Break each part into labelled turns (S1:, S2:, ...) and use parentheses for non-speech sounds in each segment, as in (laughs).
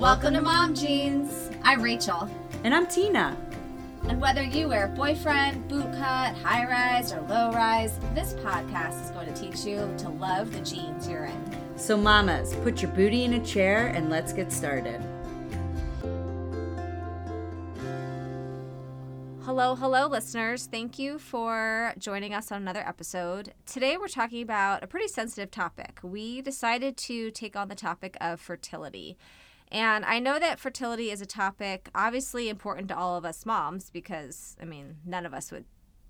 S1: Welcome to Mom Jeans. I'm Rachel.
S2: And I'm Tina.
S1: And whether you wear boyfriend, boot cut, high rise, or low rise, this podcast is going to teach you to love the jeans you're in.
S2: So, mamas, put your booty in a chair and let's get started.
S1: Hello, hello, listeners. Thank you for joining us on another episode. Today, we're talking about a pretty sensitive topic. We decided to take on the topic of fertility. And I know that fertility is a topic obviously important to all of us moms because, I mean, none of us would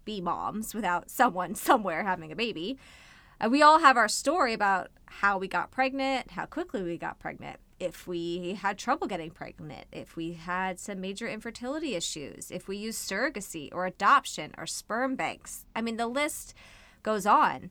S1: be moms without (laughs) someone somewhere having a baby. Uh, we all have our story about how we got pregnant, how quickly we got pregnant if we had trouble getting pregnant, if we had some major infertility issues, if we used surrogacy or adoption or sperm banks. I mean, the list goes on.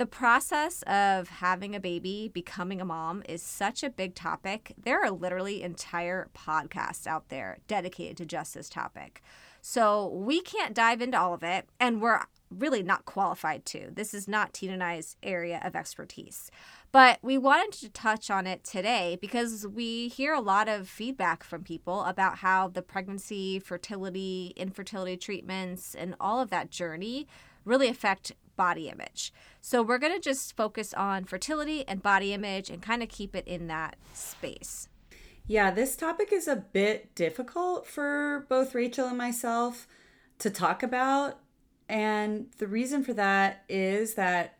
S1: The process of having a baby, becoming a mom, is such a big topic. There are literally entire podcasts out there dedicated to just this topic. So we can't dive into all of it, and we're really not qualified to. This is not Tina and I's area of expertise. But we wanted to touch on it today because we hear a lot of feedback from people about how the pregnancy, fertility, infertility treatments, and all of that journey really affect body image. So we're going to just focus on fertility and body image and kind of keep it in that space.
S2: Yeah, this topic is a bit difficult for both Rachel and myself to talk about. And the reason for that is that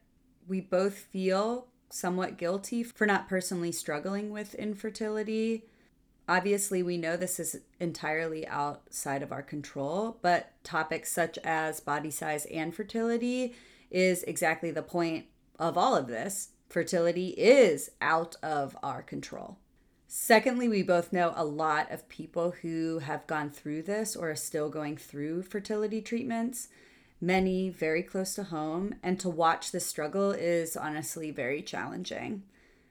S2: we both feel somewhat guilty for not personally struggling with infertility. Obviously, we know this is entirely outside of our control, but topics such as body size and fertility is exactly the point of all of this. Fertility is out of our control. Secondly, we both know a lot of people who have gone through this or are still going through fertility treatments many very close to home, and to watch the struggle is honestly very challenging.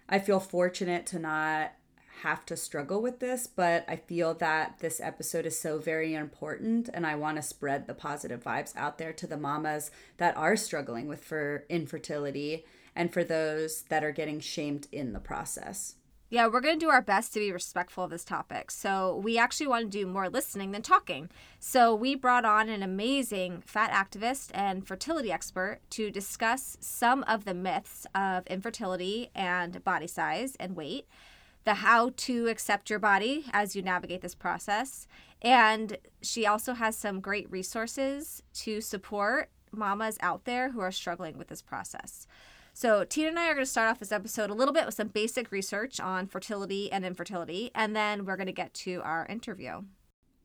S2: I feel fortunate to not have to struggle with this, but I feel that this episode is so very important and I want to spread the positive vibes out there to the mamas that are struggling with for infertility and for those that are getting shamed in the process.
S1: Yeah, we're going to do our best to be respectful of this topic. So, we actually want to do more listening than talking. So, we brought on an amazing fat activist and fertility expert to discuss some of the myths of infertility and body size and weight, the how to accept your body as you navigate this process. And she also has some great resources to support mamas out there who are struggling with this process. So, Tina and I are going to start off this episode a little bit with some basic research on fertility and infertility, and then we're going to get to our interview.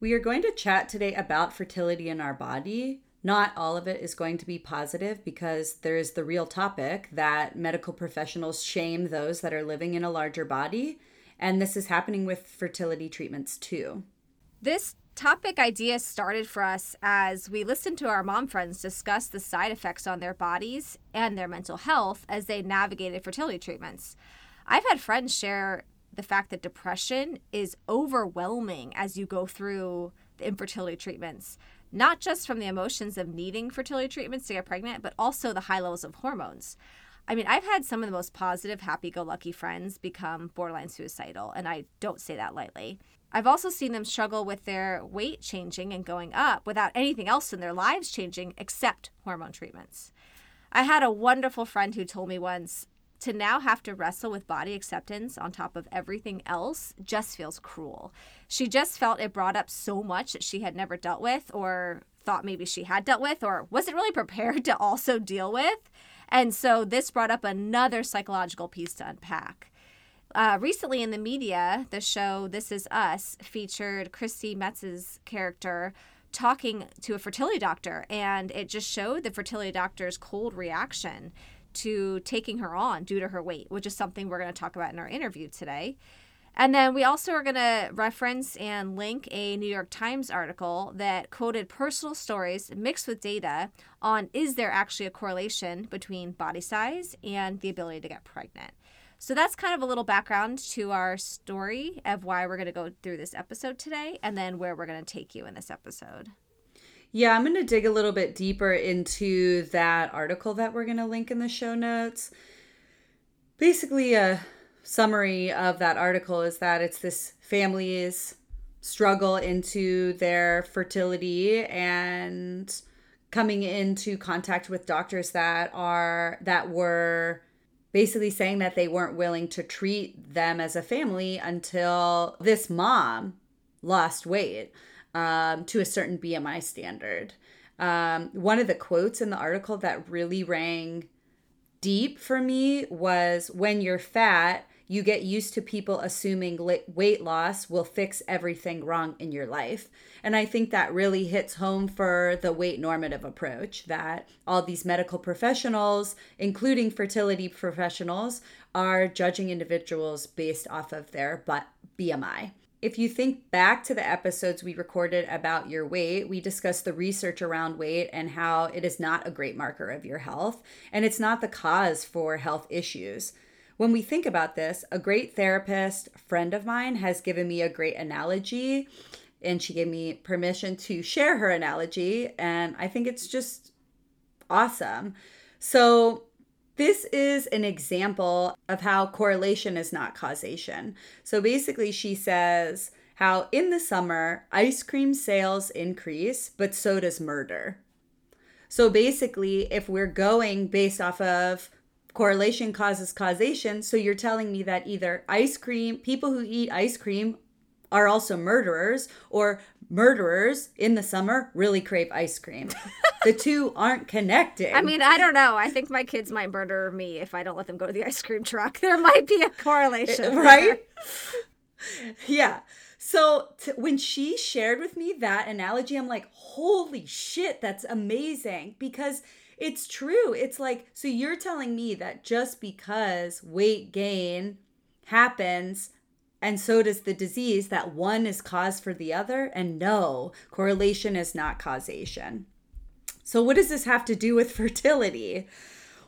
S2: We are going to chat today about fertility in our body. Not all of it is going to be positive because there is the real topic that medical professionals shame those that are living in a larger body. And this is happening with fertility treatments too.
S1: This topic idea started for us as we listened to our mom friends discuss the side effects on their bodies and their mental health as they navigated fertility treatments. I've had friends share the fact that depression is overwhelming as you go through the infertility treatments, not just from the emotions of needing fertility treatments to get pregnant, but also the high levels of hormones. I mean, I've had some of the most positive, happy go lucky friends become borderline suicidal, and I don't say that lightly. I've also seen them struggle with their weight changing and going up without anything else in their lives changing except hormone treatments. I had a wonderful friend who told me once to now have to wrestle with body acceptance on top of everything else just feels cruel. She just felt it brought up so much that she had never dealt with or thought maybe she had dealt with or wasn't really (laughs) prepared to also deal with. And so this brought up another psychological piece to unpack. Uh, recently in the media, the show This Is Us featured Chrissy Metz's character talking to a fertility doctor, and it just showed the fertility doctor's cold reaction to taking her on due to her weight, which is something we're going to talk about in our interview today. And then we also are going to reference and link a New York Times article that quoted personal stories mixed with data on is there actually a correlation between body size and the ability to get pregnant. So that's kind of a little background to our story of why we're going to go through this episode today and then where we're going to take you in this episode.
S2: Yeah, I'm going to dig a little bit deeper into that article that we're going to link in the show notes. Basically, a summary of that article is that it's this family's struggle into their fertility and coming into contact with doctors that are that were basically saying that they weren't willing to treat them as a family until this mom lost weight um, to a certain BMI standard. Um, one of the quotes in the article that really rang deep for me was when you're fat, you get used to people assuming weight loss will fix everything wrong in your life. And I think that really hits home for the weight normative approach that all these medical professionals, including fertility professionals, are judging individuals based off of their BMI. If you think back to the episodes we recorded about your weight, we discussed the research around weight and how it is not a great marker of your health, and it's not the cause for health issues. When we think about this, a great therapist friend of mine has given me a great analogy, and she gave me permission to share her analogy, and I think it's just awesome. So, this is an example of how correlation is not causation. So basically, she says how in the summer, ice cream sales increase, but so does murder. So basically, if we're going based off of correlation causes causation, so you're telling me that either ice cream, people who eat ice cream are also murderers, or murderers in the summer really crave ice cream. the (laughs) two aren't connected.
S1: I mean, I don't know. I think my kids might murder me if I don't let them go to the ice cream truck. (laughs) There might be a correlation.
S2: Right? yeah. So t- when she shared with me that analogy, I'm like, holy shit, that's amazing. Because it's true. It's like, so you're telling me that just because weight gain happens and so does the disease that one is cause for the other? And no correlation is not causation. So what does this have to do with (laughs) fertility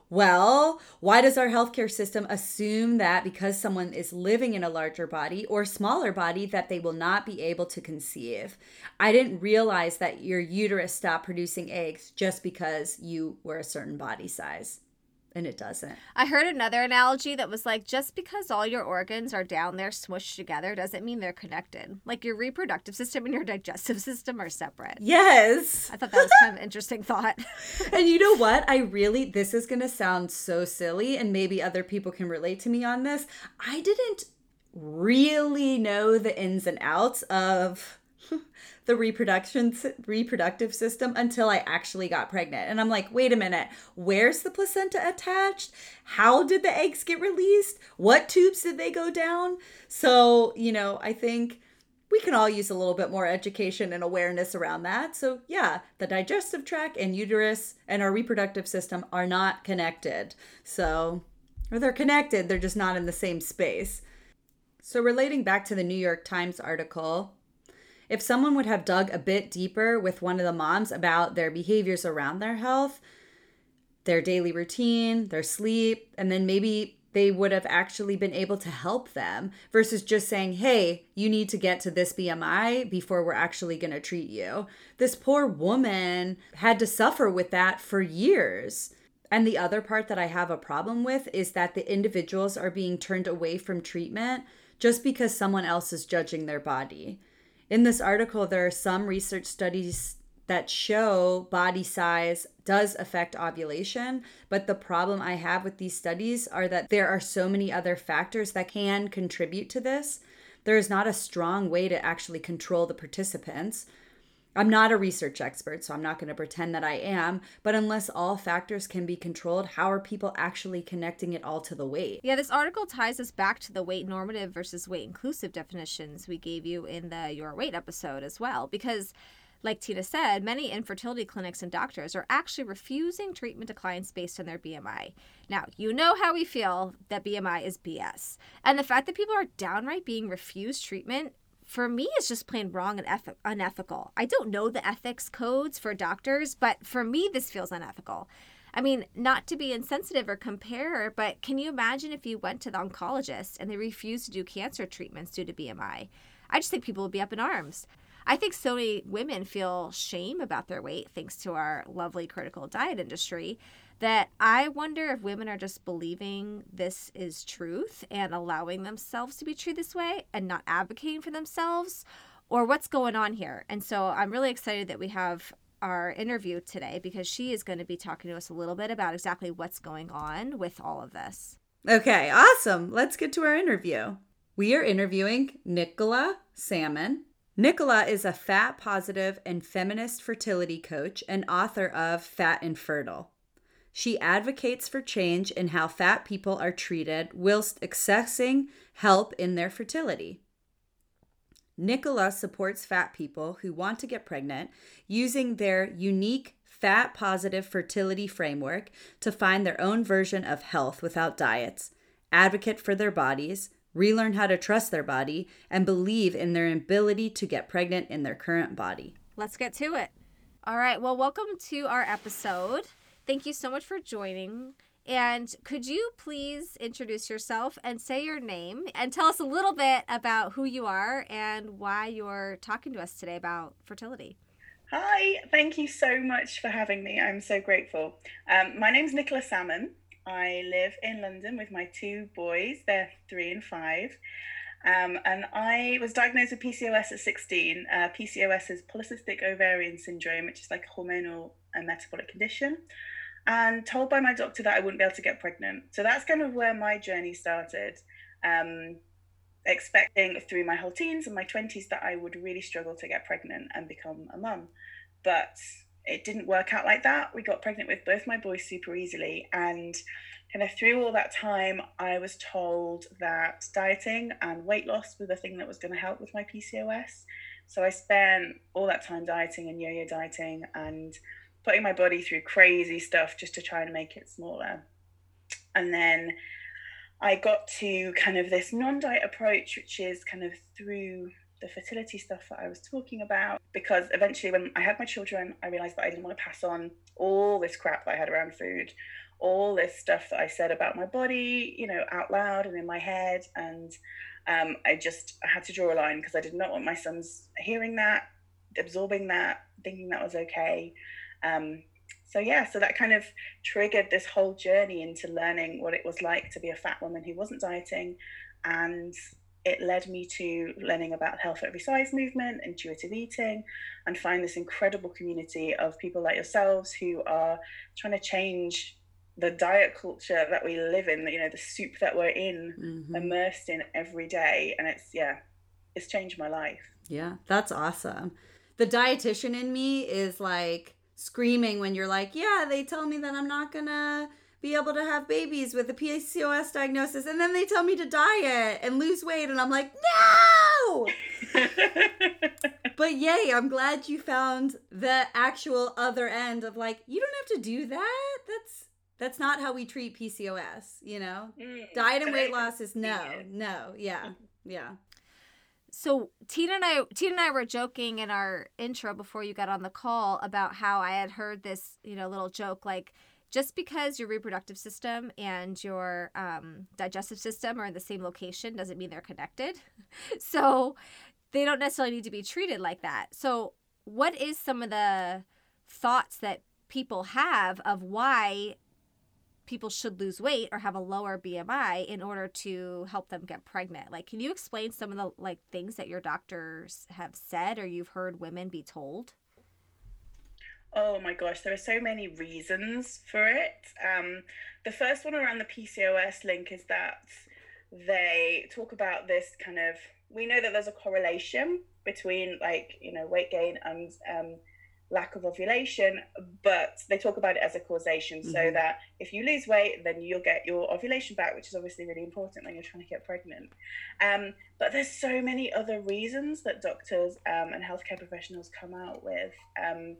S2: well, why does our healthcare system assume that because someone is living in a larger body or smaller body that they will not be able to conceive? I didn't realize that your uterus stopped producing eggs just because you were a certain body size and it doesn't.
S1: I heard another analogy that was like just because all your organs are down there smushed together doesn't mean they're connected. Like your reproductive system and your digestive (laughs) system are separate.
S2: Yes.
S1: I thought that was kind of an interesting thought. (laughs)
S2: and you know what? I really this is going to sound so silly and maybe other people can relate to me on this. I didn't really know the ins and outs of the reproduction reproductive system until I actually got pregnant. And I'm like, wait a minute, where's the placenta attached? How did the eggs get released? What tubes did they go down? So, you know, I think we can all use a little bit more education and awareness around that. So, yeah, the digestive tract and uterus and our reproductive system are not connected. So, or they're connected, they're just not in the same space. So, relating back to the New York Times article, if someone would have dug a bit deeper with one of the moms about their behaviors around their health, their daily routine, their sleep, and then maybe they would have actually been able to help them versus just saying, hey, you need to get to this BMI before we're actually going to treat you. This poor woman had to suffer with that for years. And the other part that I have a problem with is that the individuals are being turned away from treatment just because someone else is judging their body. In this article, there are some research studies that show body size does affect ovulation, but the problem I have with these studies are that there are so many other factors that can contribute to this. There is not a strong way to actually control the participants. I'm not a research expert, so I'm not going to pretend that I am. But unless all factors can be controlled, how are people actually connecting it all to the weight?
S1: Yeah, this article ties us back to the weight normative versus weight inclusive definitions we gave you in the Your Weight episode as well. Because, like Tina said, many infertility clinics and doctors are actually refusing treatment to clients based on their BMI. Now, you know how we feel that BMI is BS. And the fact that people are downright being refused treatment for me is just plain wrong and eth- unethical. I don't know the ethics codes for doctors, but for me, this feels unethical. I mean, not to be insensitive or compare, but can you imagine if you went to the oncologist and they refused to do cancer treatments due to BMI? I just think people would be up in arms. I think so many women feel shame about their weight thanks to our lovely critical diet industry that I wonder if women are just believing this is truth and allowing themselves to be treated this way and not advocating for themselves or what's going on here. And so I'm really excited that we have our interview today because she is going to be talking to us a little bit about exactly what's going on with all of this.
S2: Okay, awesome. Let's get to our interview. We are interviewing Nicola Salmon. Nicola is a fat positive and feminist fertility coach and author of Fat and Fertile. She advocates for change in how fat people are treated whilst accessing help in their fertility. Nicola supports fat people who want to get pregnant using their unique fat positive fertility framework to find their own version of health without diets, advocate for their bodies, relearn how to trust their body, and believe in their ability to get pregnant in their current body.
S1: Let's get to it. All right. Well, welcome to our episode. Thank you so much for joining. And could you please introduce yourself and say your name and tell us a little bit about who you are and why you're talking to us today about fertility?
S3: Hi, thank you so much for having me. I'm so grateful. Um, my name's Nicola Salmon. I live in London with my two boys, they're three and five. Um, and I was diagnosed with PCOS at 16. Uh, PCOS is polycystic ovarian syndrome, which is like a hormonal and metabolic condition and told by my doctor that I wouldn't be able to get pregnant. So that's kind of where my journey started. Um, expecting through my whole teens and my 20s that I would really struggle to get pregnant and become a mum. But it didn't work out like that. We got pregnant with both my boys super easily. And kind of through all that time, I was told that dieting and weight loss were the thing that was going to help with my PCOS. So I spent all that time dieting and yo yo dieting and putting my body through crazy stuff just to try and make it smaller. And then I got to kind of this non diet approach, which is kind of through the fertility stuff that I was talking about. Because eventually, when I had my children, I realized that I didn't want to pass on all this crap that I had around food, all this stuff that I said about my body, you know, out loud and in my head. And um, I just I had to draw a line because I did not want my sons hearing that, absorbing that, thinking that was okay. Um, so yeah, so that kind of triggered this whole journey into learning what it was like to be a fat woman who wasn't dieting, and it led me to learning about health at every size movement, intuitive eating, and find this incredible community of people like yourselves who are trying to change the diet culture that we live in, you know, the soup that we're in, mm-hmm. immersed in every day. And it's, yeah, it's changed my life.
S2: Yeah, that's awesome. The dietitian in me is like, screaming when you're like, yeah, they tell me that I'm not gonna be able to have babies with a PCOS diagnosis, and then they tell me to diet and lose weight, and I'm like, no. (laughs) but yay, I'm glad you found the actual other end of like, you don't have to do that. That's that's not how we treat PCOS, you know? Mm, Diet and weight loss is no, no, yeah, yeah
S1: so Tina and I Tina and I were joking in our intro before you got on the call about how I had heard this, you know, little joke like just because your reproductive system and your um, digestive system are in the same location doesn't mean they're connected. (laughs) so they don't necessarily need to be treated like that. So what is some of the thoughts that people have of why people should lose weight or have a lower BMI in order to help them get pregnant. Like, can you explain some of the like things that your doctors have said or you've heard women be told?
S3: Oh my gosh, there are so many reasons for it. Um, the first one around the PCOS link is that they talk about this kind of. We know that there's a correlation between like you know weight gain and um, lack of ovulation, but they talk about it as a causation mm-hmm. so that if you lose weight, then you'll get your ovulation back, which is obviously really important when you're trying to get pregnant. Um, but there's so many other reasons that doctors um, and healthcare professionals come out with. Um,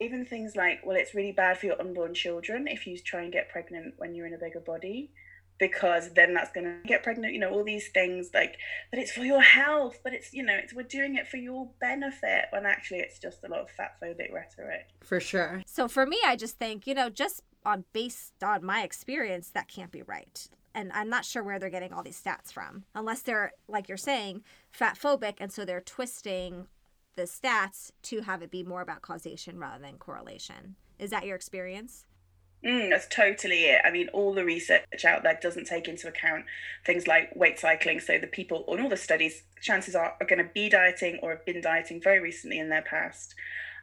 S3: even things like, well, it's really bad for your unborn children if you try and get pregnant when you're in a bigger body because then that's going to get pregnant you know all these things like but it's for your health but it's you know it's we're doing it for your benefit when actually it's just a lot of fat phobic rhetoric
S2: for sure
S1: so for me i just think you know just on based on my experience that can't be right And I'm not sure where they're getting all these stats from, unless they're, like you're saying, fat phobic. And so they're twisting the stats to have it be more about causation rather than correlation. Is that your experience?
S3: Mm, that's totally it. I mean, all the research out there doesn't take into account things like weight cycling. So the people on all the studies, chances are, are going to be dieting or have been dieting very recently in their past.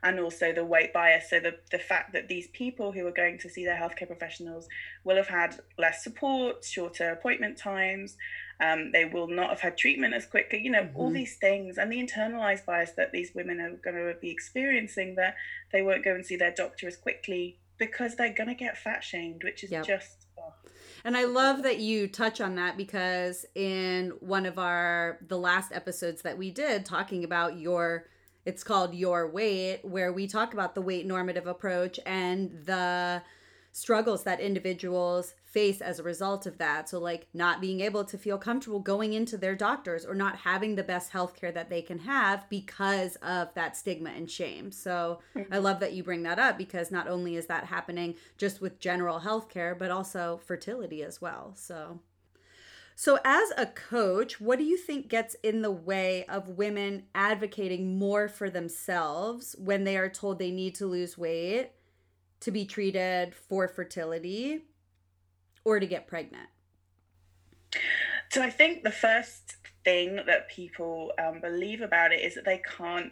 S3: And also the weight bias. So the, the fact that these people who are going to see their healthcare professionals will have had less support, shorter appointment times, um, they will not have had treatment as quickly, you know, mm-hmm. all these things, and the internalized bias that these women are going to be experiencing that they won't go and see their doctor as quickly because they're going to get fat shamed, which is yep. just. Oh.
S2: And I love that you touch on that because in one of our the last episodes that we did talking about your it's called your weight where we talk about the weight normative approach and the struggles that individuals face as a result of that. So, like not being able to feel comfortable going into their doctors or not having the best healthcare that they can have because of that stigma and shame. So, I love that you bring that up because not only is that happening just with general healthcare, but also fertility as well. So, so, as a coach, what do you think gets in the way of women advocating more for themselves when they are told they need to lose weight to be treated for fertility or to get pregnant?
S3: So I think the first thing that people um, believe about it is that they can't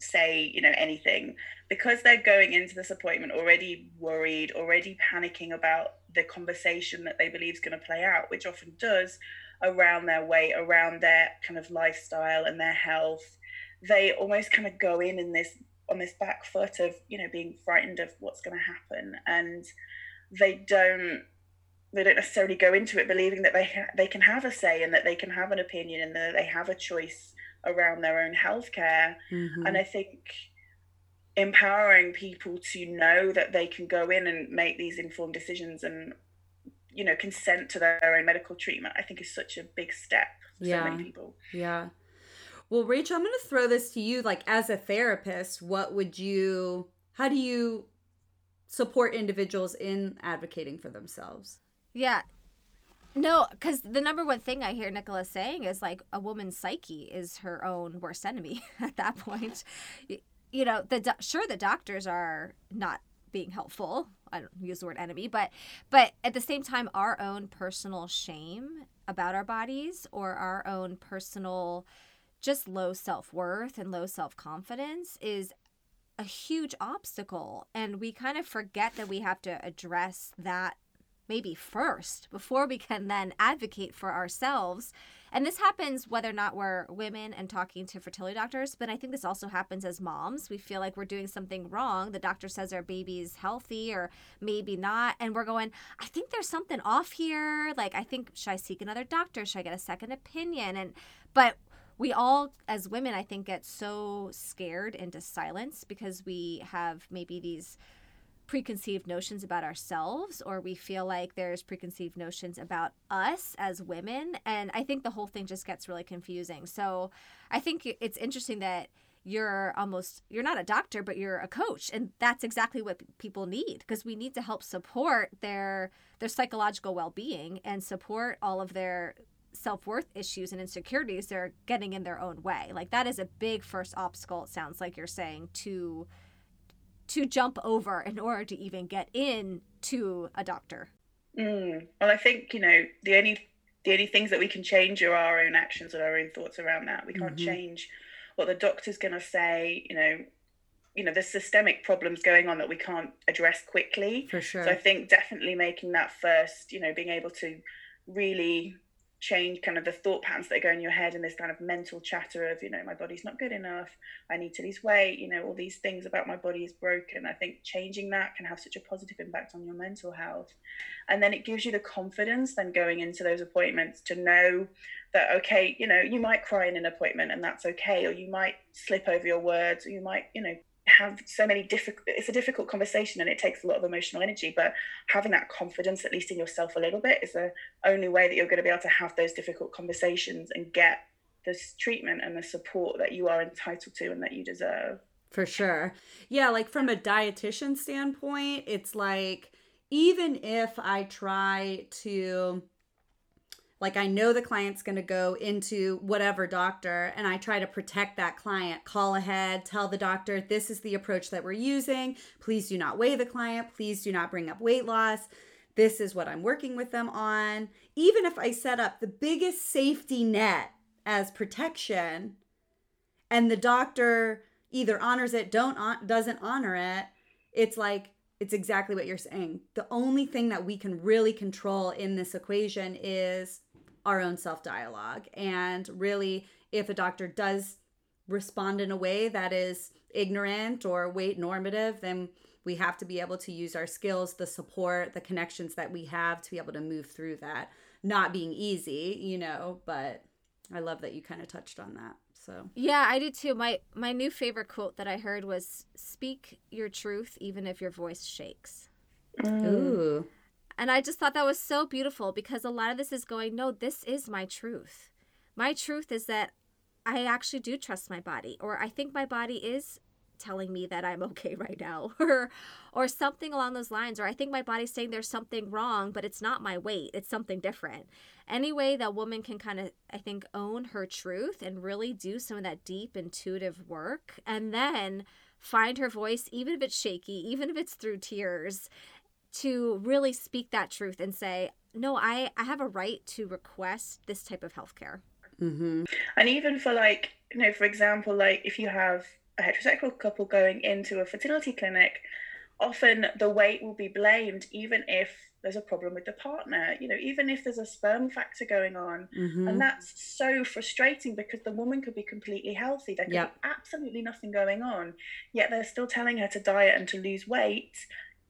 S3: say you know anything because they're going into this appointment already worried already panicking about the conversation that they believe is going to play out which often does around their weight around their kind of lifestyle and their health they almost kind of go in in this on this back foot of you know being frightened of what's going to happen and they don't they don't necessarily go into it believing that they ha- they can have a say and that they can have an opinion and that they have a choice around their own healthcare. Mm-hmm. And I think empowering people to know that they can go in and make these informed decisions and you know consent to their own medical treatment i think is such a big step for yeah. so many people
S2: yeah well rachel i'm going to throw this to you like as a therapist what would you how do you support individuals in advocating for themselves
S1: yeah. No, because the number one thing I hear Nicola saying is like a woman's psyche is her own worst enemy (laughs) at that point. You know, the do- sure the doctors are not being helpful. I don't use the word enemy, but but at the same time, our own personal shame about our bodies or our own personal just low self worth and low self confidence is a huge obstacle, and we kind of forget that we have to address that maybe first before we can then advocate for ourselves. And this happens whether or not we're women and talking to fertility doctors, but I think this also happens as moms. We feel like we're doing something wrong. The doctor says our baby's healthy or maybe not. And we're going, I think there's something off here. Like, I think, should I seek another doctor? Should I get a second opinion? And, but we all as women i think get so scared into silence because we have maybe these preconceived notions about ourselves or we feel like there's preconceived notions about us as women. And i think the whole thing just gets really confusing. So i think it's interesting that you're almost you're not a doctor but you're a coach and that's exactly what people need because we need to help support their their psychological well-being and support all of their self-worth issues and insecurities they're getting in their own way. Like that is a big first obstacle it sounds like you're saying to to jump over in order to even get in to a doctor?
S3: Mm. Well, I think you know the only the only things that we can change are our own actions and our own thoughts around that. We can't mm-hmm. change what the doctor's going to say. You know, you know, there's systemic problems going on that we can't address quickly.
S2: For sure.
S3: So I think definitely making that first, you know, being able to really change kind of the thought patterns that go in your head and this kind of mental chatter of you know my body's not good enough. I need to lose weight you know all these things about my body is broken. I think changing that can have such a positive impact on your mental health. And then it gives you the confidence then going into those appointments to know that okay you know you might cry in an appointment and that's okay or you might slip over your words or you might you know have so many difficult it's a difficult conversation and it takes a lot of emotional energy but having that confidence at least in yourself a little bit is the only way that you're going to be able to have those difficult conversations and get this treatment and the support that you are entitled to and that you deserve.
S2: For sure. Yeah like from a dietitian standpoint it's like even if i try to like I know the client's going to go into whatever doctor and I try to protect that client. Call ahead, tell the doctor this is the approach that we're using. Please do not weigh the client. Please do not bring up weight loss. This is what I'm working with them on. Even if I set up the biggest safety net as protection and the doctor either honors it, don't doesn't honor it, it's like it's exactly what you're saying. The only thing that we can really control in this equation is our own self dialogue. And really, if a doctor does respond in a way that is ignorant or weight normative, then we have to be able to use our skills, the support, the connections that we have to be able to move through that. Not being easy, you know, but I love that you kind of touched on that. So
S1: yeah, I do too. My my new favorite quote that I heard was "Speak your truth, even if your voice shakes."
S2: Mm. Ooh.
S1: And I just thought that was so beautiful because a lot of this is going, no, this is my truth. My truth is that I actually do trust my body, or I think my body is telling me that I'm (laughs) okay right now (laughs) or or something along those lines or I think my body's saying there's something wrong but it's not my weight it's something different any way that woman can kind of I think own her truth and really do some of that deep intuitive work and then find her voice even if it's shaky even if it's through tears to really speak that truth and say no I I have a right to request this type of health care
S3: mm-hmm. and even for like you know for example like if you have a heterosexual couple going into a fertility clinic, often the weight will be blamed, even if there's a problem with the partner, you know, even if there's a sperm factor going on. Mm-hmm. And that's so frustrating because the woman could be completely healthy. There could yep. be absolutely nothing going on. Yet they're still telling her to diet and to lose weight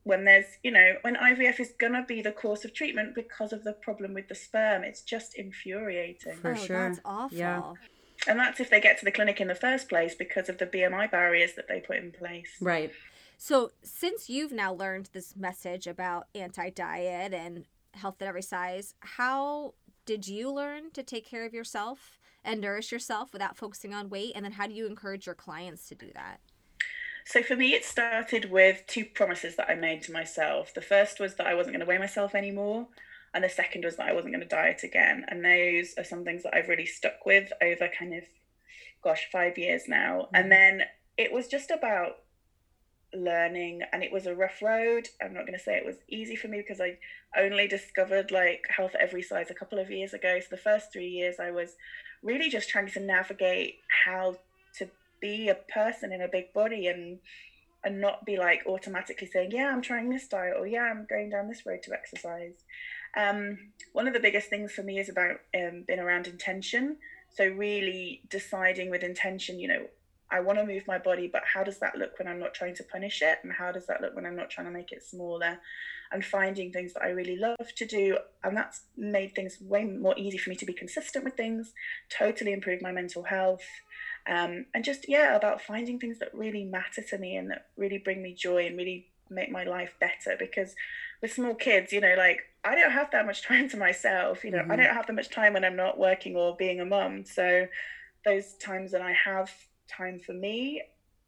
S3: when there's, you know, when IVF is going to be the course of treatment because of the problem with the sperm. It's just infuriating.
S1: For oh, sure. That's awful. Yeah.
S3: And that's if they get to the clinic in the first place because of the BMI barriers that they put in place.
S2: Right.
S1: So, since you've now learned this message about anti diet and health at every size, how did you learn to take care of yourself and nourish yourself without focusing on weight? And then, how do you encourage your clients to do that?
S3: So, for me, it started with two promises that I made to myself. The first was that I wasn't going to weigh myself anymore and the second was that I wasn't going to diet again. And those are some things that I've really stuck with over kind of, gosh, five years now. Mm-hmm. And then it was just about learning, and it was a rough road. I'm not going to say it was easy for me because I only discovered like health every size a couple of years ago. So the first three years, I was really just trying to navigate how to be a person in a big body and and not be like automatically saying yeah i'm trying this diet or yeah i'm going down this road to exercise um, one of the biggest things for me is about um, being around intention. So really deciding with intention, you know, I want to move my body, but how does that look when I'm not trying to punish it? And how does that look when I'm not trying to make it smaller? And finding things that I really love to do. And that's made things way more easy for me to be consistent with things, totally improve my mental health. Um, and just, yeah, about finding things that really matter to me and that really bring me joy and really make my life better. Because with small kids, you know, like I don't have that much (laughs) time to myself. You know, mm-hmm. I don't have that much time when I'm not working or being a mum. So those times that I have time for me,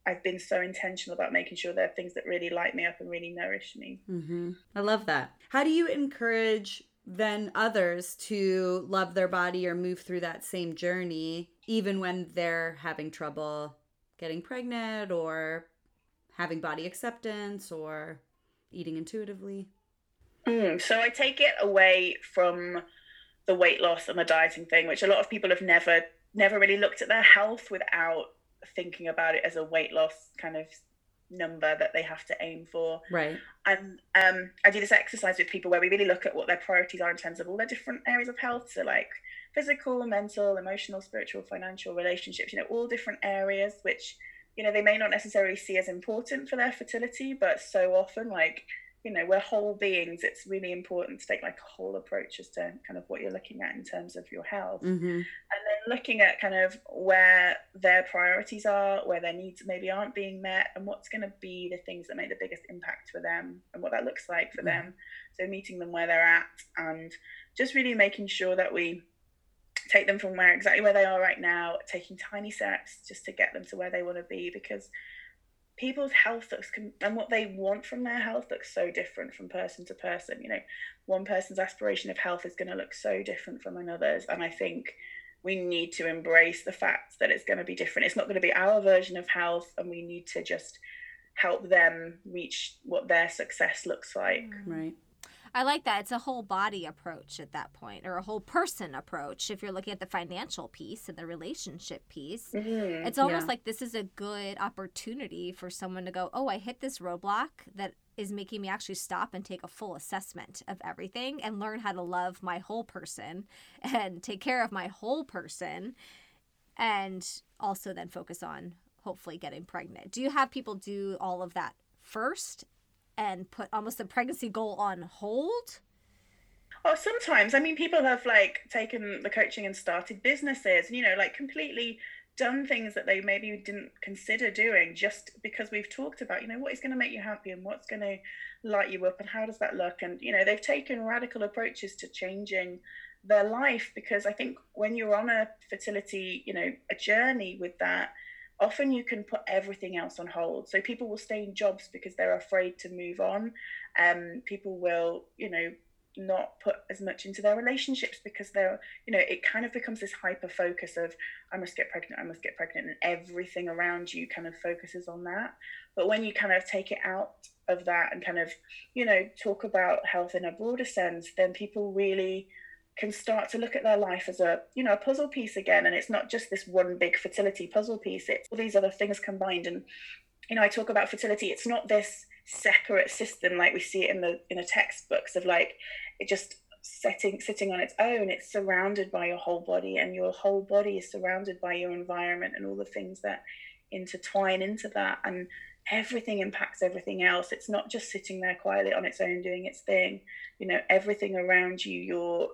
S3: I've been so intentional about making sure there are things that really light me up and really nourish me.
S2: Mm-hmm. I love that. How do you encourage then others to love their body or move through that same journey, even when they're having trouble getting pregnant or having body acceptance or eating intuitively?
S3: Mm, so I take it away from the weight loss and the dieting thing, which a lot of people have never never really looked at their health without thinking about it as a weight loss kind of number that they have to aim for.
S2: Right.
S3: And um, I do this exercise with people where we really look at what their priorities are in terms of all their different areas of health. So like physical, mental, emotional, spiritual, financial, relationships, you know, all different areas which, you know, they may not necessarily see as important for their fertility, but so often like you know we're whole beings it's really important to take like a whole approach as to kind of what you're looking at in terms of your health
S2: mm-hmm. and
S3: looking at kind of where their priorities are where their needs maybe aren't being met and what's going to be the things that make the biggest impact for them and what that looks like for mm-hmm. them so meeting them where they're at and just really making sure that we take them from where exactly where they are right now taking tiny steps just to get them to where they want to be because people's health looks and what they want from their health looks so different from person to person you know one person's aspiration of health is going to look so different from another's and i think we need to embrace the fact that it's going to be different. It's not going to be our version of health and we need to just help them reach what their success looks like. Mm.
S2: Right
S1: I like that. It's a whole body approach at that point, or a whole person approach. If you're looking at the financial piece and the relationship piece, mm-hmm. it's almost yeah. like this is a good opportunity for someone to go, Oh, I hit this roadblock that is making me actually stop and take a full assessment of everything and learn how to love my whole person (laughs) and take care of my whole person. And also then focus on hopefully getting pregnant. Do you have people do all of that first and put almost the pregnancy goal on hold?
S3: Oh, sometimes. I mean, people have like taken the coaching and started businesses, and you know, like completely done things that they maybe didn't consider doing just because we've talked about, you know, what is going to make you happy and what's going to light you up and how does that look? And, you know, they've taken radical approaches to changing their life because I think when you're on a fertility, you know, a journey with that, often you can put everything else on hold. So people will stay in jobs because they're afraid to move on. Um, people will, you know, not put as much into their relationships because they're, you know, it kind of becomes this hyper focus of I must get pregnant, I must get pregnant, and everything around you kind of focuses on that. But when you kind of take it out of that and kind of, you know, talk about health in a broader sense, then people really can start to look at their life as a you know a puzzle piece again and it's not just this one big fertility puzzle piece it's all these other things combined. And you know i talk about fertility it's not this separate system like we see it in the in the textbooks of like it just setting sitting on its own it's surrounded by your whole body and your whole body is surrounded by your environment and all the things that intertwine into that and everything impacts everything else. It's not just sitting there quietly on its own doing its thing. You know everything around you your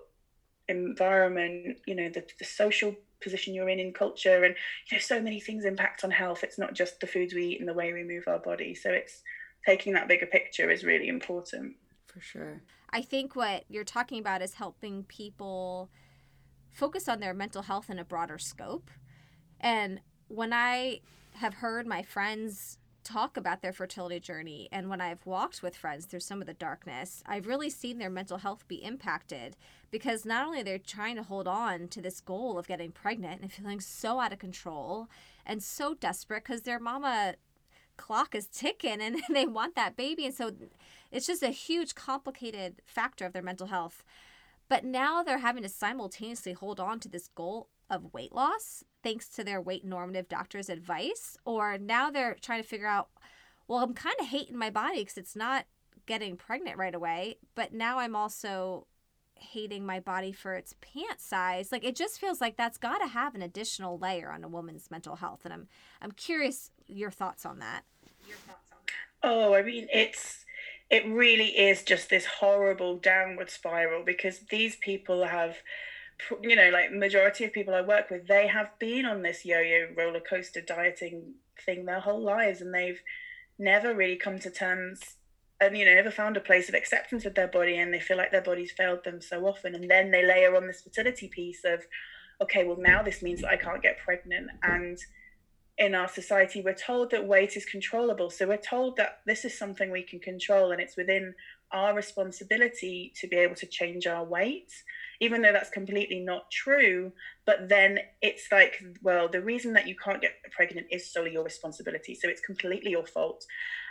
S3: environment, you know, the, the social position you're in in culture, and you know, so many things impact on health. It's not just the foods we eat and the way we move our body. So it's taking that bigger picture is really important.
S2: For sure.
S1: I think what you're talking about is helping people focus on their mental health in a broader scope. And when I have heard my friends talk about their fertility journey and when I've walked with friends through some of the darkness, I've really seen their mental health be impacted because not only they're trying to hold on to this goal of getting pregnant and feeling so out of control and so desperate because their mama clock is ticking and (laughs) they want that baby and so it's just a huge complicated factor of their mental health. But now they're having to simultaneously hold on to this goal of weight loss thanks to their weight normative doctor's advice or now they're trying to figure out well i'm kind of hating my body because it's not getting pregnant right away but now i'm also hating my body for its pant size. Like it just feels like that's got to have an additional layer on a woman's mental health and i'm i'm curious your thoughts on that. Your thoughts
S3: on that. Oh i mean it's it really is just this horrible downward spiral because these people have you know, like majority of people I work with, they have been on this yo-yo roller coaster dieting thing their whole lives, and they've never really come to terms and you know never found a place of acceptance with their body and they feel like their body's failed them so often and then they layer on this fertility piece of okay well now this means that i can't get pregnant and in our society we're told that weight is controllable so we're told that this is something we can control and it's within our responsibility to be able to change our weight even though that's completely not true. But then it's like, well, the reason that you can't get pregnant is solely your responsibility. So it's completely your fault.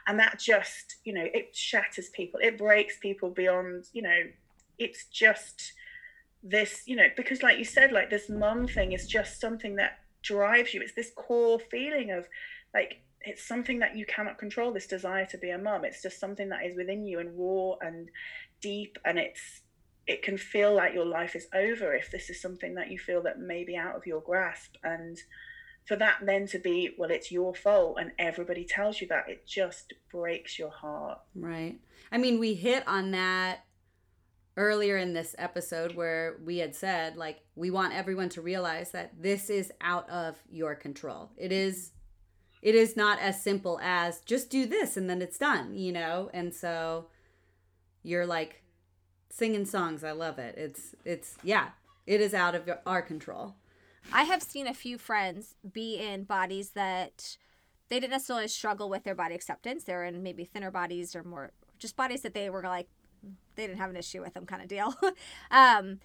S3: And that just, you know, it shatters people, it breaks people beyond, you know, it's just this, you know, because like you said, like this mum thing is just something that drives you. It's this core feeling of like, it's something that you cannot control this desire to be a mum it's just something that is within you and raw and deep and it's it can feel like your life is over if this is something that you feel that may be out of your grasp. And for that then to be well it's your fault and everybody tells you that it just breaks your heart.
S2: Right. I mean we hit on that earlier in this episode where we had said like we want everyone to realize that this is out of your control. It is it is not as simple as just do this and then it's done you know? And so you're like singing songs. I love it. It's it's yeah, it is out of our control.
S1: I have seen a few friends be in bodies that they didn't necessarily struggle with their body acceptance. They're in maybe thinner bodies or more just bodies that they were like they didn't have an issue with them kind of deal. (laughs) um,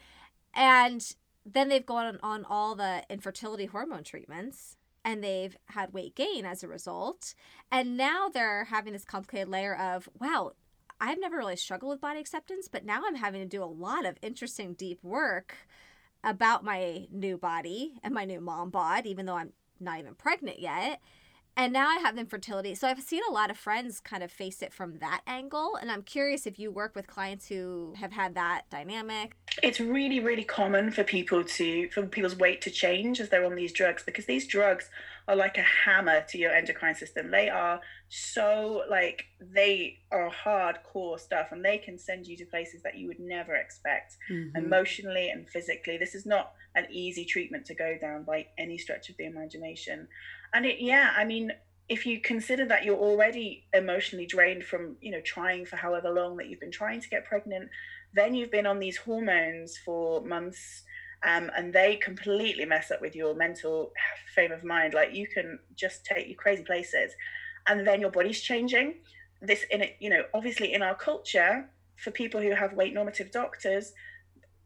S1: and then they've gone on all the infertility hormone treatments and they've had weight gain as a result. And now they're having this complicated layer of, wow, I've never really struggled with body acceptance, but now I'm having to do a lot of interesting, deep work about my new body and my new mom bod, even though I'm not even pregnant yet and now I have infertility. So I've seen a lot of friends kind of face it from that angle. And I'm curious if you work with clients who have had that dynamic.
S3: It's really, really common for people to, for people's weight to change as they're on these drugs because these drugs are like a hammer to your endocrine system. They are so, like, they are hardcore stuff and they can send you to places that you would never expect mm-hmm. emotionally and physically. This is not an easy treatment to go down by any stretch of the imagination and it yeah i mean if you consider that you're already emotionally drained from you know trying for however long that you've been trying to get pregnant then you've been on these hormones for months um, and they completely mess up with your mental frame of mind. Like you can just take you crazy places and then your body's changing. This in it you know obviously in our culture for people who have weight normative doctors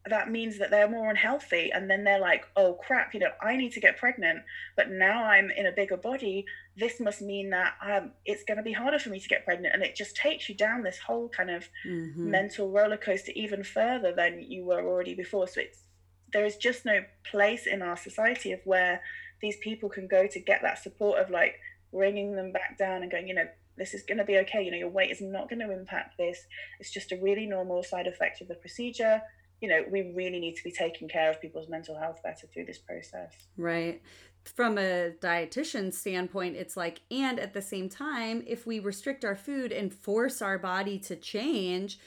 S3: that means that they're more unhealthy and then they're like oh crap you know i need to get pregnant but now i'm in a bigger body. This must mean that um, it's going to be harder for me to get pregnant. And it just takes you down this whole kind of mm-hmm. mental roller coaster even further than you were already before. So it's there is just no place in our society of where these people can go to get that support of like bringing them back down and going you know this is going to be okay. You know your weight is not going to impact this. It's just a really normal side effect of the procedure you know, we really need to be taking care of people's mental health better through this process.
S2: Right. From a dietitian standpoint, it's like, and at the same time, if we restrict our food and force our body to change,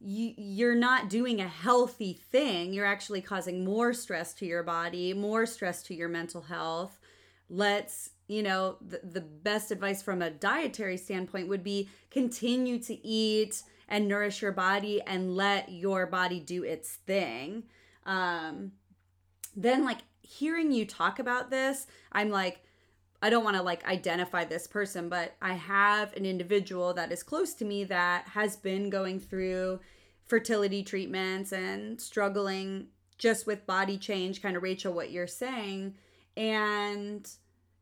S2: you, you're not doing a healthy thing. You're actually causing more stress to your body, more stress to your mental health. Let's, you know, the, the best advice from a dietary standpoint would be continue to eat and nourish your body and let your body do its thing. Um, then, like, hearing you talk about this, I'm like, I don't want to like identify this person, but I have an individual that is close to me that has been going through fertility treatments and struggling just with body change, kind of Rachel, what you're saying. And,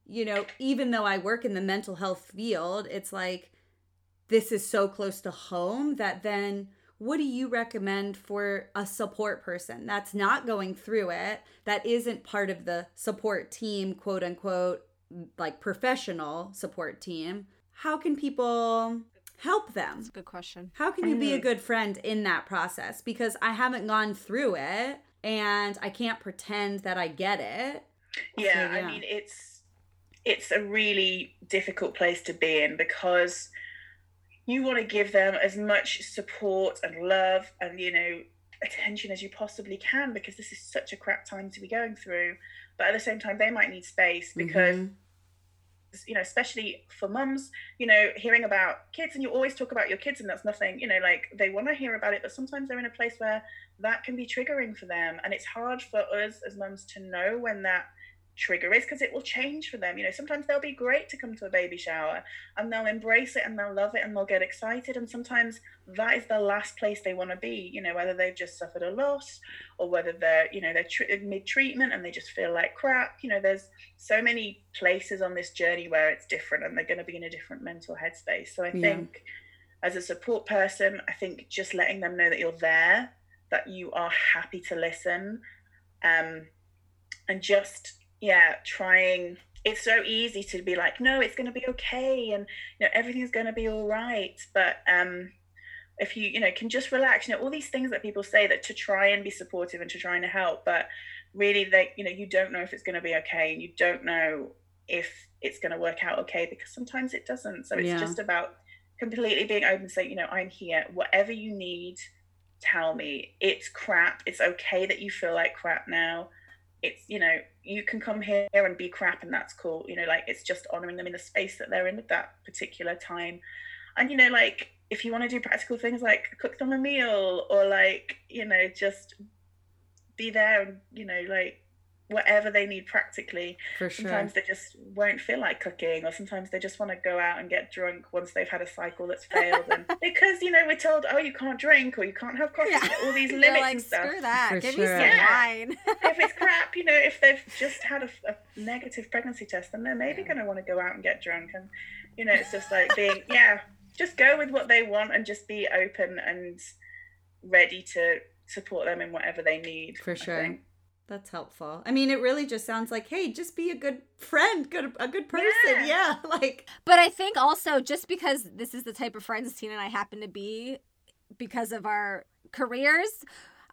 S2: you know, even though I work in the mental health field, it's like this is so close to home that then what do you recommend for a support person that's not going through it that isn't part of the support team quote unquote like professional support team? How can people help them?
S1: That's a good question.
S2: How can you be a mm. good friend in that process? Because i haven't gone through it and i can't pretend that i get it.
S3: Yeah, so, yeah. i mean it's it's a really difficult place to be in because you want to give them as much support and love and you know attention as you possibly can because this is such a crap time to be going through but at the same time they might need space because mm-hmm. you know especially for mums you know hearing about kids and you always talk about your kids and that's nothing you know like they want to hear about it but sometimes they're in a place where that can be triggering for them and it's hard for us as mums to know when that trigger is because it will change for them. You know, sometimes they'll be great to come to a baby shower and they'll embrace it and they'll love it and they'll get excited. And sometimes that is the last place they want to be, you know, whether they've just suffered a loss or whether they're, you know, they're tr- mid treatment and they just feel like crap. You know, there's so many places on this journey where it's different and they're going to be in a different mental headspace. So I yeah. think as a support person, I think just letting them know that you're there, that you are happy to listen. Um, and just yeah, trying. It's so easy to be like, no, it's going to be okay, and you know everything's going to be all right. But um, if you you know can just relax, you know all these things that people say that to try and be supportive and to try and help, but really they you know you don't know if it's going to be okay, and you don't know if it's going to work out okay because sometimes it doesn't. So it's yeah. just about completely being open, saying you know I'm here, whatever you need, tell me. It's crap. It's okay that you feel like crap now it's you know you can come here and be crap and that's cool you know like it's just honoring them in the space that they're in at that particular time. And you know like if you want to do practical things like cook them a meal or like you know just be there and you know like whatever they need practically.
S2: For sure.
S3: Sometimes they just won't feel like cooking, or sometimes they just want to go out and get drunk once they've had a cycle that's failed. And (laughs) because you know we're told, oh, you can't drink or you can't have coffee,
S1: Yeah.
S3: all these (laughs) limits
S1: like,
S3: and stuff.
S1: screw that.
S2: For
S1: Give me
S2: sure.
S1: some
S3: Yeah.
S1: wine. (laughs)
S3: if it's crap, you know, if they've just had a, a negative pregnancy test, then they're maybe
S2: Yeah.
S3: going to want to go out and get drunk. And, you know, it's just like being, yeah, just go with what they want and just be open and ready to support them in whatever they need.
S2: For
S3: I
S2: sure. That's helpful. I mean, it really just sounds like, hey, just be a good friend, good a good person.
S3: Yeah.
S2: Yeah, (laughs) like
S1: But I think also just because this is the type of friends Tina and I happen to be because of our careers,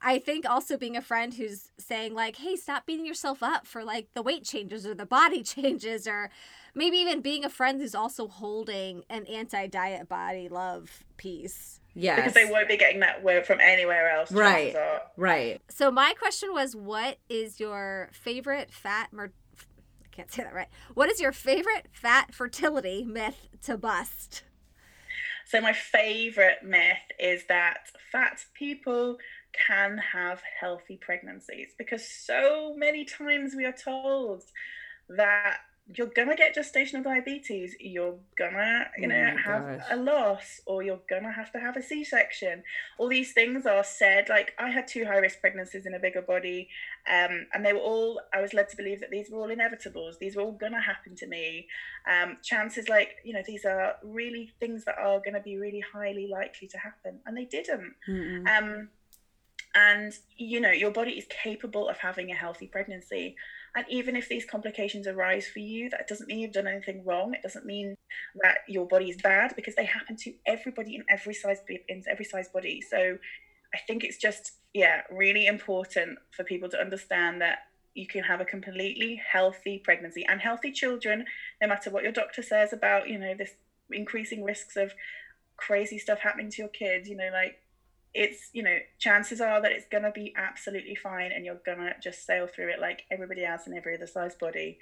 S1: I think also being a friend who's saying like, "Hey, stop beating yourself up for like the weight changes or the body (laughs) changes or maybe even being a friend who's also holding an anti-diet body love piece."
S2: Yes,
S3: Because they won't be getting that word from anywhere else.
S2: Right. right.
S1: So my question was, what is your favorite fat? Mer- I can't say that right. What is your favorite fat fertility myth to bust?
S3: So my favorite myth is that fat people can have healthy pregnancies because so many times we are told that you're gonna get gestational diabetes, you're gonna, you
S2: Oh
S3: know,
S2: my
S3: have
S2: gosh.
S3: a loss, or you're gonna have to have a C-section. All these things are said. Like I had two high-risk pregnancies in a bigger body, um, and they were all. I was led to believe that these were all inevitables. These were all gonna happen to me. Um, chances like you know these are really things that are gonna be really highly likely to happen, and they didn't. Um, and you know your body is capable of having a healthy pregnancy and even if these complications arise for you that doesn't mean you've done anything wrong. It doesn't mean that your body is bad because they happen to everybody in every size in every size body. So i think it's just yeah really important for people to understand that you can have a completely healthy pregnancy and healthy children no matter what your doctor says about you know this increasing risks of crazy stuff happening to your kids you know like it's you know chances are that it's going to be absolutely fine and you're going to just sail through it like everybody else in every other size body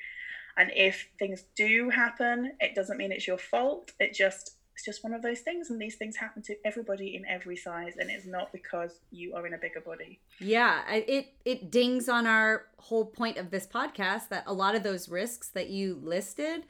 S3: and if things do happen it doesn't mean it's your fault it just it's just one of those things and these things happen to everybody in every size and it's not because you are in a bigger body
S2: Yeah, it it dings on our whole point of this podcast that a lot of those risks that you listed,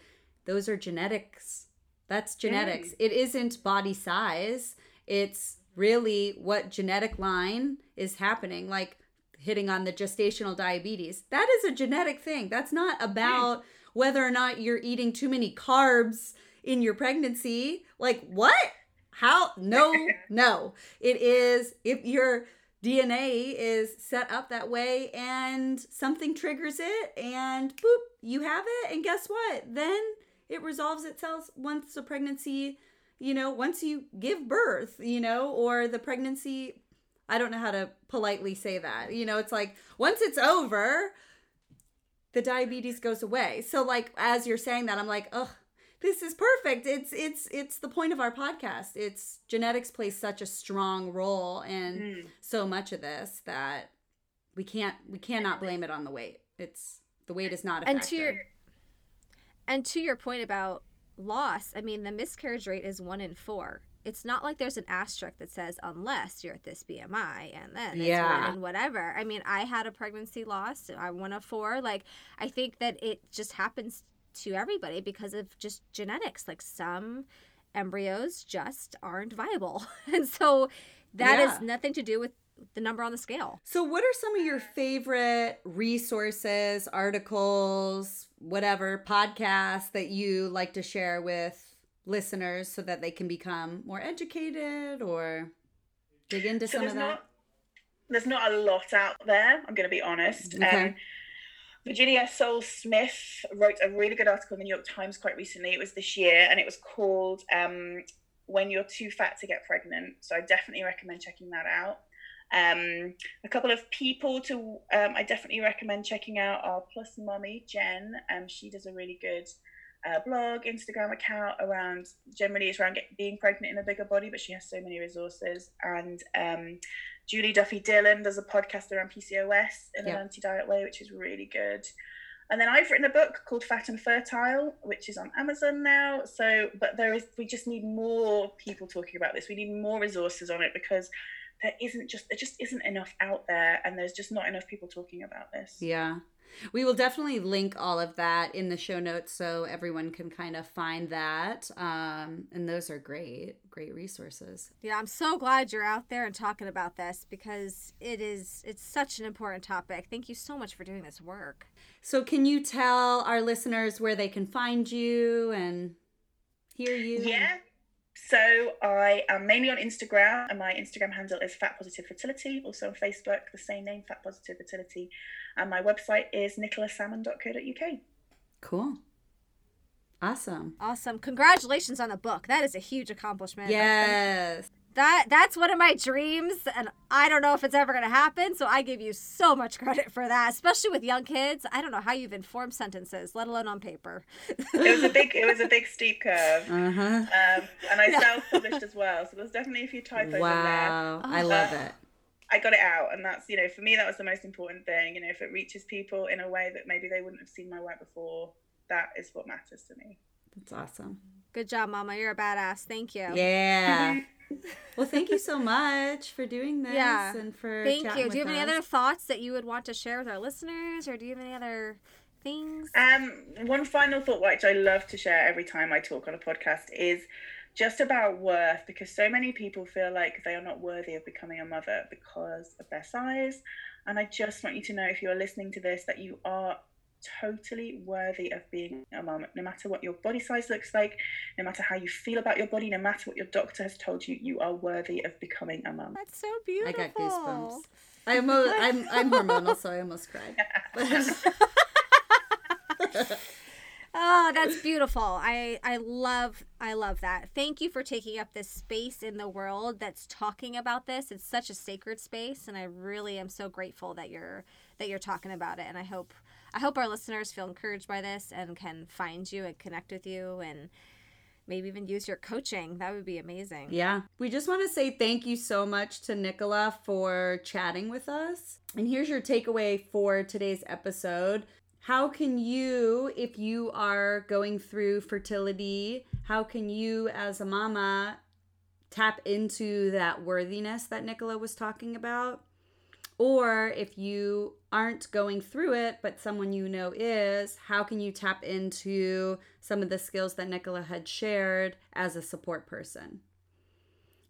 S2: those are genetics. That's genetics. It isn't body size. It's really what genetic line is happening like hitting on the gestational diabetes. That is a genetic thing. That's not about whether or not you're eating too many carbs in your pregnancy. Like what? How? No, (laughs) no. It is if your DNA is set up that way and something triggers it and boop, you have it. And guess what? Then it resolves itself once the pregnancy, you know, once you give birth, you know, or the pregnancy. I don't know how to politely say that. You know, it's like once it's over, the diabetes goes away. So like as you're saying that, I'm like, ugh, this is perfect. It's it's it's the point of our podcast. It's genetics plays such a strong role in
S3: Mm.
S2: so much of this that we can't we cannot blame it on the weight. It's the weight is not a
S1: and
S2: factor.
S1: to your and to your point about loss i mean the miscarriage rate is one in four. It's not like there's an asterisk that says unless you're at this bmi and then it's
S2: Yeah.
S1: one in whatever. I mean i had a pregnancy loss i'm one of four. Like i think that it just happens to everybody because of just genetics. Like some embryos just aren't viable. (laughs) And so that is
S2: Yeah.
S1: nothing to do with the number on the scale.
S2: So, what are some of your favorite resources, articles, whatever, podcast that you like to share with listeners so that they can become more educated or dig into
S3: so
S2: some
S3: there's
S2: of that?
S3: not there's not a lot out there i'm going to be honest
S2: Okay.
S3: um, Virginia Sole-Smith wrote a really good article in the New York Times quite recently. It was this year, and it was called um, "When You're Too Fat to Get Pregnant." So I definitely recommend checking that out. Um, a couple of people to um, I definitely recommend checking out are Plus Mummy Jen. Um, she does a really good uh, blog, Instagram account around generally it's around get, being pregnant in a bigger body, but she has so many resources. And um, Julie Duffy Dillon does a podcast around PCOS in
S2: Yeah.
S3: an anti-diet way, which is really good. And then I've written a book called Fat and Fertile, which is on Amazon now. So, but there is we just need more people talking about this. We need more resources on it because there isn't just there just isn't enough out there and there's just not enough people talking about this
S2: yeah we will definitely link all of that in the show notes so everyone can kind of find that. Um, and those are great, great resources.
S1: Yeah, I'm so glad you're out there and talking about this because it is it's such an important topic. Thank you so much for doing this work.
S2: So can you tell our listeners where they can find you and hear you?
S3: Yeah. So I am mainly on Instagram, and my Instagram handle is Fat Positive Fertility. Also on Facebook, the same name, Fat Positive Fertility. And my website is nicolasalmon.co.uk.
S2: Cool. Awesome.
S1: Awesome. Congratulations on the book. That is a huge accomplishment.
S2: Yes.
S1: That that's one of my dreams and I don't know if it's ever going to happen, so I give you so much (laughs) credit for that, especially with young kids. I don't know how you've informed sentences, let alone on paper.
S3: it was a big it was a big steep curve. Uh-huh. Um, and I yeah. self-published as well, so there's definitely a few typos wow. in there. Wow.
S2: I love it.
S3: I got it out, and that's you know for me that was the most important thing. You know, if it reaches people in a way that maybe they wouldn't have seen my work before, that is what matters to me.
S2: That's awesome.
S1: Good job, Mama. You're a badass. Thank you.
S2: Yeah. (laughs) well, thank you so much for doing (laughs) this yeah. and for
S1: Thank you.
S2: Do
S1: you have
S2: us.
S1: any other thoughts that you would want to share with our listeners, or do you have any other things?
S3: Um, one final thought, which I love to share every time I talk on a podcast, is just about worth because so many people feel like they are not worthy of becoming a mother because of their size. And I just want you to know if you're listening to this that you are totally worthy of being a mom, no matter what your body size looks like, no matter how you feel about your body, no matter what your doctor has told you, you are worthy of becoming a mom.
S1: That's so beautiful.
S2: I got goosebumps. I'm, (laughs) I'm, I'm hormonal, so I almost cried. (laughs)
S1: oh, that's beautiful. I I love I love that. Thank you for taking up this space in the world that's talking about this. It's such a sacred space and I really am so grateful that you're that you're talking about it and I hope I hope our listeners feel encouraged by this and can find you and connect with you and maybe even use your coaching. That would be amazing.
S2: Yeah. We just want to say thank you so much to Nicola for chatting with us. And here's your takeaway for today's episode. How can you, if you are going through fertility, how can you as a mama tap into that worthiness that Nicola was talking about? Or if you aren't going through it, but someone you know is, how can you tap into some of the skills that Nicola had shared as a support person?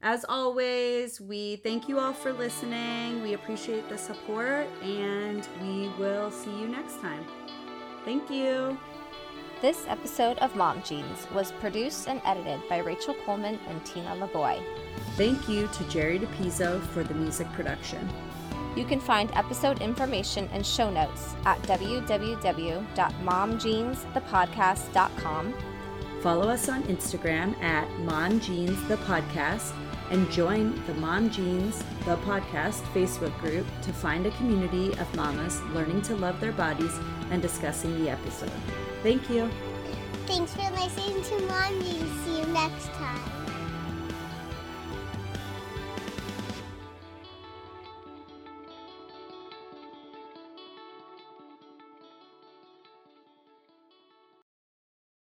S2: As always, we thank you all for listening. We appreciate the support, and we will see you next time. Thank you.
S1: This episode of Mom Jeans was produced and edited by Rachel Coleman and Tina LaBoy.
S2: Thank you to Jerry DePizzo for the music production.
S1: You can find episode information and show notes at www.momjeansthepodcast.com.
S2: Follow us on Instagram at Mom Jeans the Podcast and join the Mom Jeans the Podcast Facebook group to find a community of mamas learning to love their bodies and discussing the episode. Thank you.
S4: Thanks for listening to Mom Jeans. See you next time.